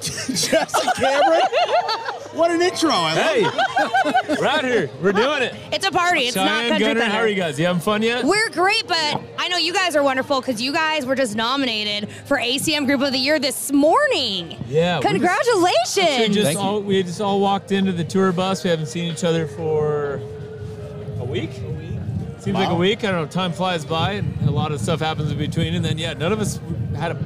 Jess, and Cameron. What an intro! I love Hey, we're out here. We're doing it. It's a party. It's not Cheyenne, country Gunner, thunder. how are you guys? You having fun yet? We're great, but I know you guys are wonderful because you guys were just nominated for ACM Group of the Year this morning. Yeah, we Congratulations. We just all we just all walked into the tour bus. We haven't seen each other for a week. Seems like a week. I don't know. Time flies by, and a lot of stuff happens in between. And then, yeah, none of us had a,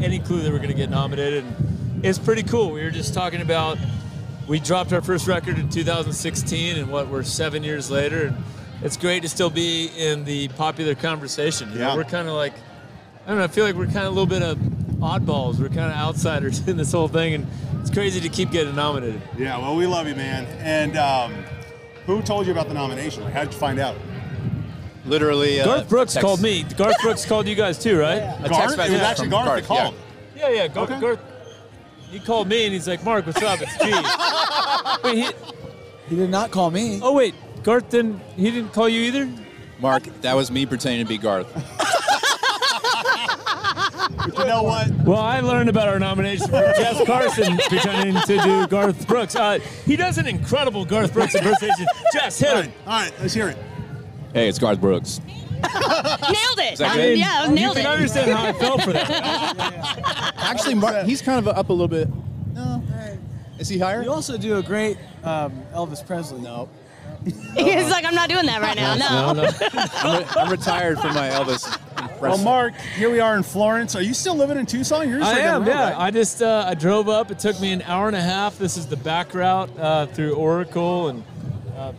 any clue that we are going to get nominated. And it's pretty cool. We were just talking about we dropped our first record in 2016, and what we're seven years later, and it's great to still be in the popular conversation. You know, Yeah. we're kind of like I don't know. I feel like we're kind of a little bit of oddballs. We're kind of outsiders in this whole thing, and it's crazy to keep getting nominated. Yeah, well, we love you, man. And um, who told you about the nomination? Like, how did you find out? Literally, uh, Garth Brooks text- called me. Garth Brooks called you guys too, right? A Garth? text It message was actually from Garth that called. Yeah, yeah. Garth, Okay. Garth. He called me and he's like, "Mark, what's up? It's G." wait, he, He did not call me. oh wait, Garth didn't. He didn't call you either. Mark, that was me pretending to be Garth. But you know what? Well, I learned about our nomination from Jess Carson pretending to do Garth Brooks. Uh, he does an incredible Garth Brooks impersonation. Jess, hit All him. right, all right, let's hear it. Hey, it's Garth Brooks. nailed it. that Um, good? yeah, you nailed can it. understand how I felt for that. Actually, Mark, he's kind of up a little bit. No, is he higher? You also do a great um, Elvis Presley. No, He's like, I'm not doing that right now. No. No, no. I'm, re- I'm retired from my Elvis. Well. Mark, here we are in Florence. Are you still living in Tucson? You're just I right down am, the road, yeah. right? I just uh, I drove up. It took me an hour and a half. This is the back route uh, through Oracle and uh,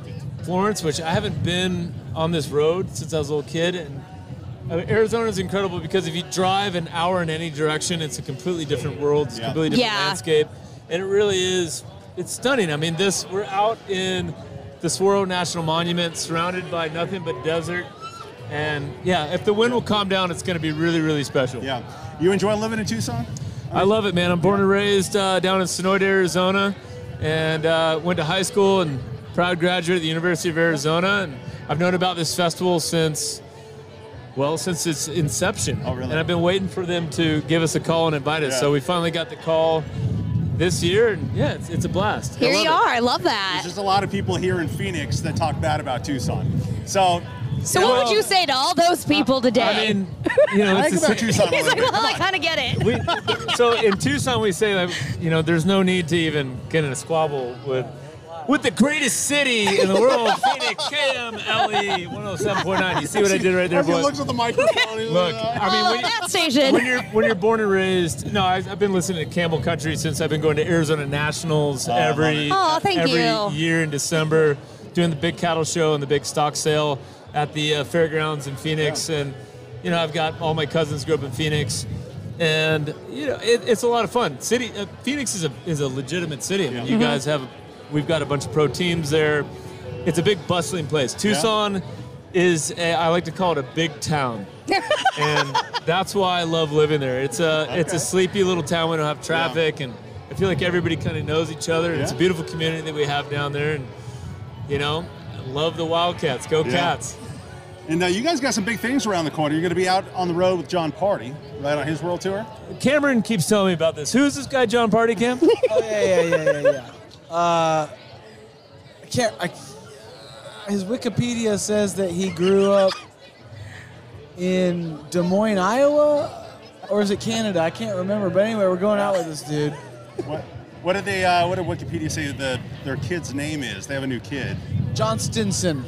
Florence, which I haven't been on this road since I was a little kid. And Arizona is incredible because if you drive an hour in any direction, it's a completely different world. It's a completely different Yeah. landscape, and it really is. It's stunning. I mean, this we're out in the Saguaro National Monument, surrounded by nothing but desert. And yeah, if the wind will calm down, it's going to be really, really special. Yeah. You enjoy living in Tucson? I love it, man. I'm born and raised uh, down in Sonoita, Arizona, and uh, went to high school and proud graduate at the University of Arizona. And I've known about this festival since, well, since its inception. Oh, really? And I've been waiting for them to give us a call and invite us. Yeah. So we finally got the call this year, and yeah, it's, it's a blast. Here I love you it. are. I love that. There's just a lot of people here in Phoenix that talk bad about Tucson. So, So, what would you say to all those people today? I mean, you know, I it's think the about Tucson He's like, well, I kind of get it. we, so in Tucson, we say that you know there's no need to even get in a squabble with with the greatest city in the world, Phoenix, KMLE 107.9. You see what I did right there, Everyone boys? looks at the microphone. he's Look, I mean, oh, when, that station. when you're when you're born and raised, no, I, I've been listening to Camel Country since I've been going to Arizona Nationals I every it. Aw, thank every you. year in December, doing the big cattle show and the big stock sale at the uh, fairgrounds in Phoenix, and you know I've got all my cousins grew up in Phoenix. And you know it, it's a lot of fun. City uh, Phoenix is a is a legitimate city. I mean, you guys have we've got a bunch of pro teams there. It's a big bustling place. Tucson is a, I like to call it a big town, and that's why I love living there. It's a it's a sleepy little town. We don't have traffic, and I feel like everybody kind of knows each other. and It's a beautiful community that we have down there, and you know, I love the Wildcats. Go Yeah. Cats! And uh, you guys got some big things around the corner. You're going to be out on the road with Jon Pardi, right on his world tour. Cameron keeps telling me about this. Who is this guy, Jon Pardi Cam? Oh yeah, yeah, yeah, yeah, yeah. Uh, I can't. I, his Wikipedia says that he grew up in Des Moines, Iowa, or is it Canada? I can't remember. But anyway, we're going out with this dude. What? What did they? Uh, what did Wikipedia say the their kid's name is? They have a new kid. John Stinson,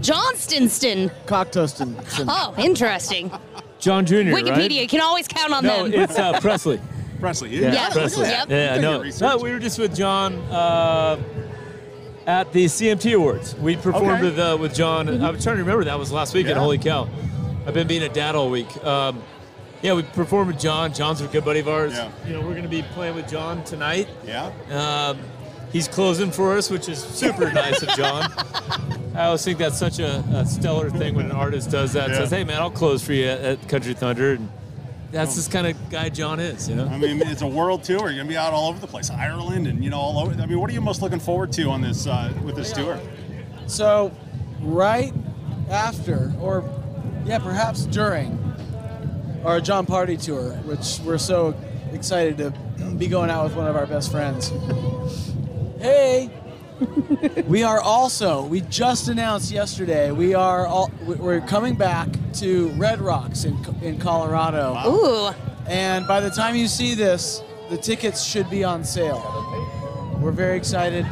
Johnstonson. Cocktoaston. Oh, interesting. John Jr. Wikipedia Right? can always count on No, them. it's uh, Presley. Presley. Yeah, Yeah, Presley. yep. Yeah, no, no, we were just with Jon uh, at the CMT Awards. We performed Okay. with uh, with Jon. I was trying to remember that was last weekend. Yeah. Holy cow! I've been being a dad all week. Um, yeah, we performed with Jon. Jon's a good buddy of ours. Yeah. You know, we're going to be playing with Jon tonight. Yeah. Um, he's closing for us, which is super nice of Jon. I always think that's such a, a stellar thing when an artist does that. Yeah. Says, "Hey, man, I'll close for you at, at Country Thunder," and that's this kind of guy Jon is. You know. I mean, it's a world tour. You're going to be out all over the place, Ireland, and you know, all over. I mean, what are you most looking forward to on this uh, with this tour? So, right after, or yeah, perhaps during our Jon Pardi tour, which we're so excited to be going out with one of our best friends. Hey, we are also. We just announced yesterday. We are all. We're coming back to Red Rocks in in Colorado. Ooh. And by the time you see this, the tickets should be on sale. We're very excited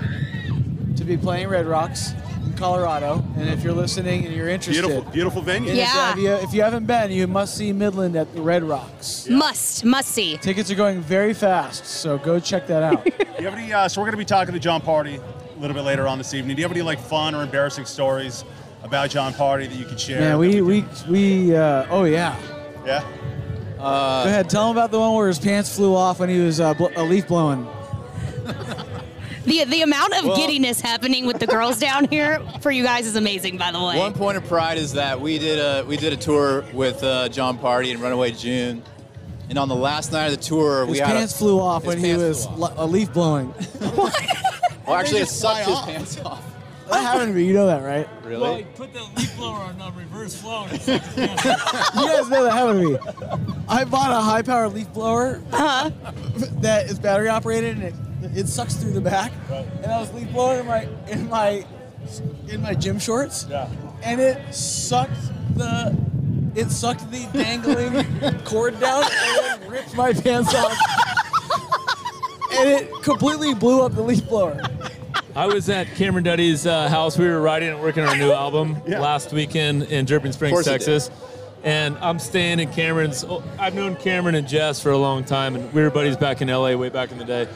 to be playing Red Rocks in Colorado. And if you're listening and you're interested, Beautiful, beautiful venue. if- Yeah. If you, if you haven't been, you must see Midland at the Red Rocks. Must, must see. Tickets are going very fast, so go check that out. You have any? Uh, so we're going to be talking to Jon Pardi a little bit later on this evening. Do you have any like fun or embarrassing stories about Jon Pardi that you could share? yeah, that we can- we we. Uh, oh yeah. Yeah. go ahead, tell him about the one where his pants flew off when he was uh, bl- a leaf blowing. The the amount of giddiness happening with the girls down here for you guys is amazing, by the way. One point of pride is that we did a we did a tour with uh, Jon Pardi and Runaway June, and on the last night of the tour, His we had pants a, flew off when he was off. a leaf blowing. Well, actually, it sucked his off. pants off. That happened to me. You know that, right? Really? Well, he put the leaf blower on uh, reverse flow. And it's You guys know that happened to me. I bought a high power leaf blower Huh? that is battery operated and it, it sucks through the back. And I was leaf blowing in my in my in my gym shorts. Yeah. And it sucked the it sucked the dangling cord down and then ripped my pants off. and it completely blew up the leaf blower. I was at Cameron Duddy's uh, house. We were writing and working on our new album Yeah. last weekend in Dripping Springs, Texas. And I'm staying in Cameron's. oh, I've known Cameron and Jess for a long time, and we were buddies back in LA way back in the day.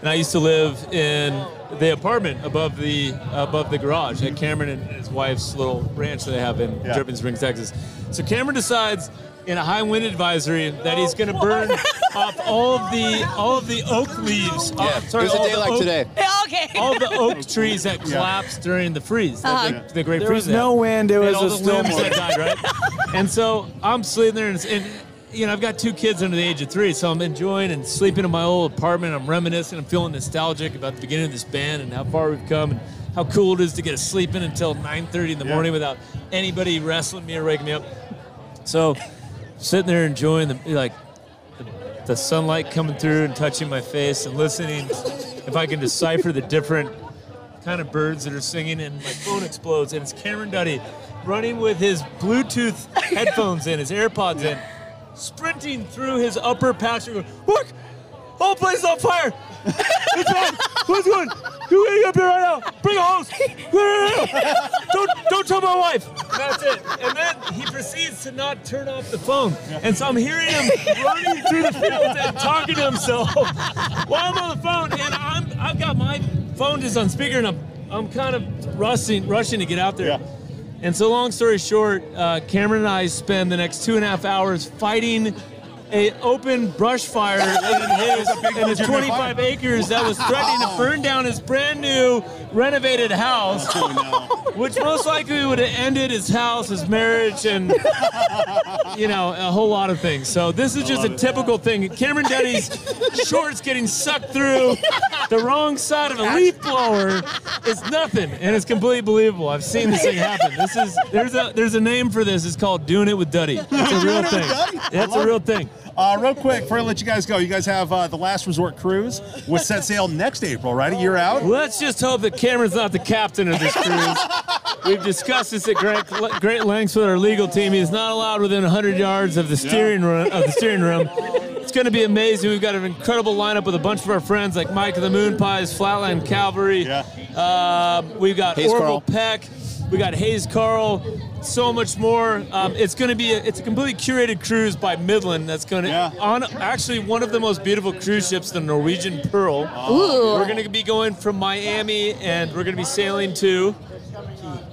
And I used to live in the apartment above the above the garage at Cameron and his wife's little ranch that they have in Yeah. Dripping Springs, Texas. So Cameron decides in a high wind advisory that he's going to burn off all of the all of the oak leaves. Yeah, uh, sorry, it was a all day the like oak- today. okay. all the oak trees that collapsed during the freeze, the- Uh-huh. the, the great There freeze. was no wind, it And was all a the storm limbs that died, right? and so I'm sleeping there, and, and you know, I've got two kids under the age of three, so I'm enjoying and sleeping in my old apartment. I'm reminiscing. I'm feeling nostalgic about the beginning of this band and how far we've come and how cool it is to get to sleep in until 9:30 in the Yeah. morning without anybody wrestling me or waking me up. So sitting there enjoying the like the, sunlight coming through and touching my face and listening if I can decipher the different kind of birds that are singing and my phone explodes and it's Cameron Duddy running with his Bluetooth headphones in, his AirPods in, sprinting through his upper pasture going, look, whole place is on fire. It's on. What's going? You getting up here right now? Bring a hose. Don't don't tell my wife. That's it. And then he proceeds to not turn off the phone. And so I'm hearing him running through the fields and talking to himself while I'm on the phone. And I'm I've got my phone just on speaker and I'm I'm kind of rushing rushing to get out there. Yeah. And so, long story short, uh, Cameron and I spend the next two and a half hours fighting a open brush fire in his, in his 25 fire. acres that was threatening to burn down his brand new renovated house, which most likely would have ended his house, his marriage, and you know a whole lot of things. So this is just a typical thing. Cameron Duddy's shorts getting sucked through the wrong side of a leaf blower is nothing, and it's completely believable. I've seen this thing happen. This is there's a there's a name for this. It's called doing it with Duddy. It's a real thing. That's a real thing. Uh, real quick, before I let you guys go, you guys have uh, the Last Resort Cruise, which set sail next April, right? A year out? Let's just hope that Cameron's not the captain of this cruise. We've discussed this at great, great lengths with our legal team. He's not allowed within 100 yards of the steering room. Of the steering room. It's going to be amazing. We've got an incredible lineup with a bunch of our friends like Mike of the Moonpies, Flatland Cavalry. Yeah. Uh, we've got Hayes Orville Carl. Peck. We got Hayes Carl. So much more. Um, it's going to be a, it's a completely curated cruise by Midland. That's going to Yeah. on actually one of the most beautiful cruise ships, the Norwegian Pearl. Ooh. We're going to be going from Miami, and we're going to be sailing to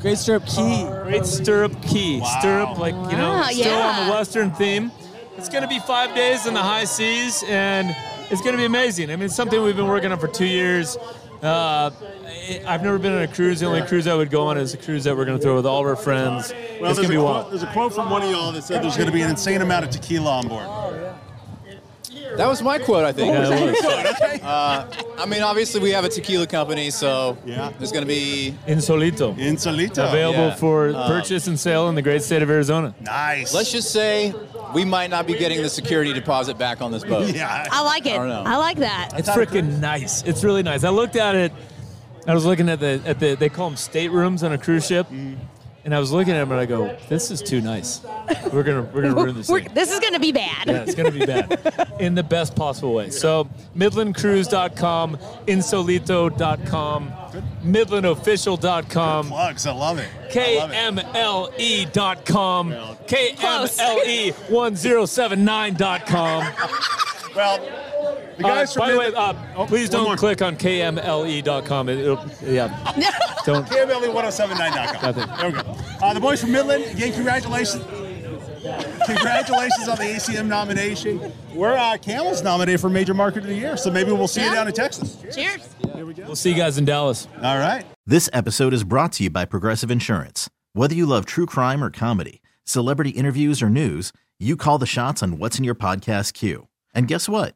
Great Stirrup Cay. Great Stirrup Cay. Stirrup, like you know, Wow, still on the Western theme. It's going to be five days in the high seas, and it's going to be amazing. I mean, it's something we've been working on for two years. Uh, I've never been on a cruise. The only cruise I would go on is a cruise that we're going to throw with all of our friends. Well, it's there's going to a, be quote, wild. there's a quote from one of y'all that said there's going to be an insane amount of tequila on board. That was my quote, I think. Yeah, it was. I mean, obviously we have a tequila company, so Yeah. there's going to be Insolito. Insolito. Available yeah. for purchase and sale in the great state of Arizona. Nice. Let's just say we might not be getting the security deposit back on this boat. Yeah. I like it. I don't know. I like that. It's freaking nice. It's really nice. I looked at it. I was looking at the at the they call them staterooms on a cruise ship, mm-hmm. And I was looking at him and I go, "This is too nice. We're gonna we're gonna ruin this We're- thing." this is going to be bad. Yeah, it's gonna be bad in the best possible way. So MidlandCruise.com, Insolito.com, MidlandOfficial.com. Plugs. I love it. I love it. KMLE.com, KMLE1079.com. Well, the Uh, guys from by the way, Midland- uh, please don't more. click on KMLE.com. It, will yeah, don't. KMLE1079.com. Nothing. There we go. Uh, the boys from Midland, again, congratulations. Congratulations on the ACM nomination. We're uh, Camel's nominated for Major Market of the Year, so maybe we'll see you down in Texas. Cheers. Here we go. We'll see you guys in Dallas. All right. This episode is brought to you by Progressive Insurance. Whether you love true crime or comedy, celebrity interviews or news, you call the shots on what's in your podcast queue. And guess what?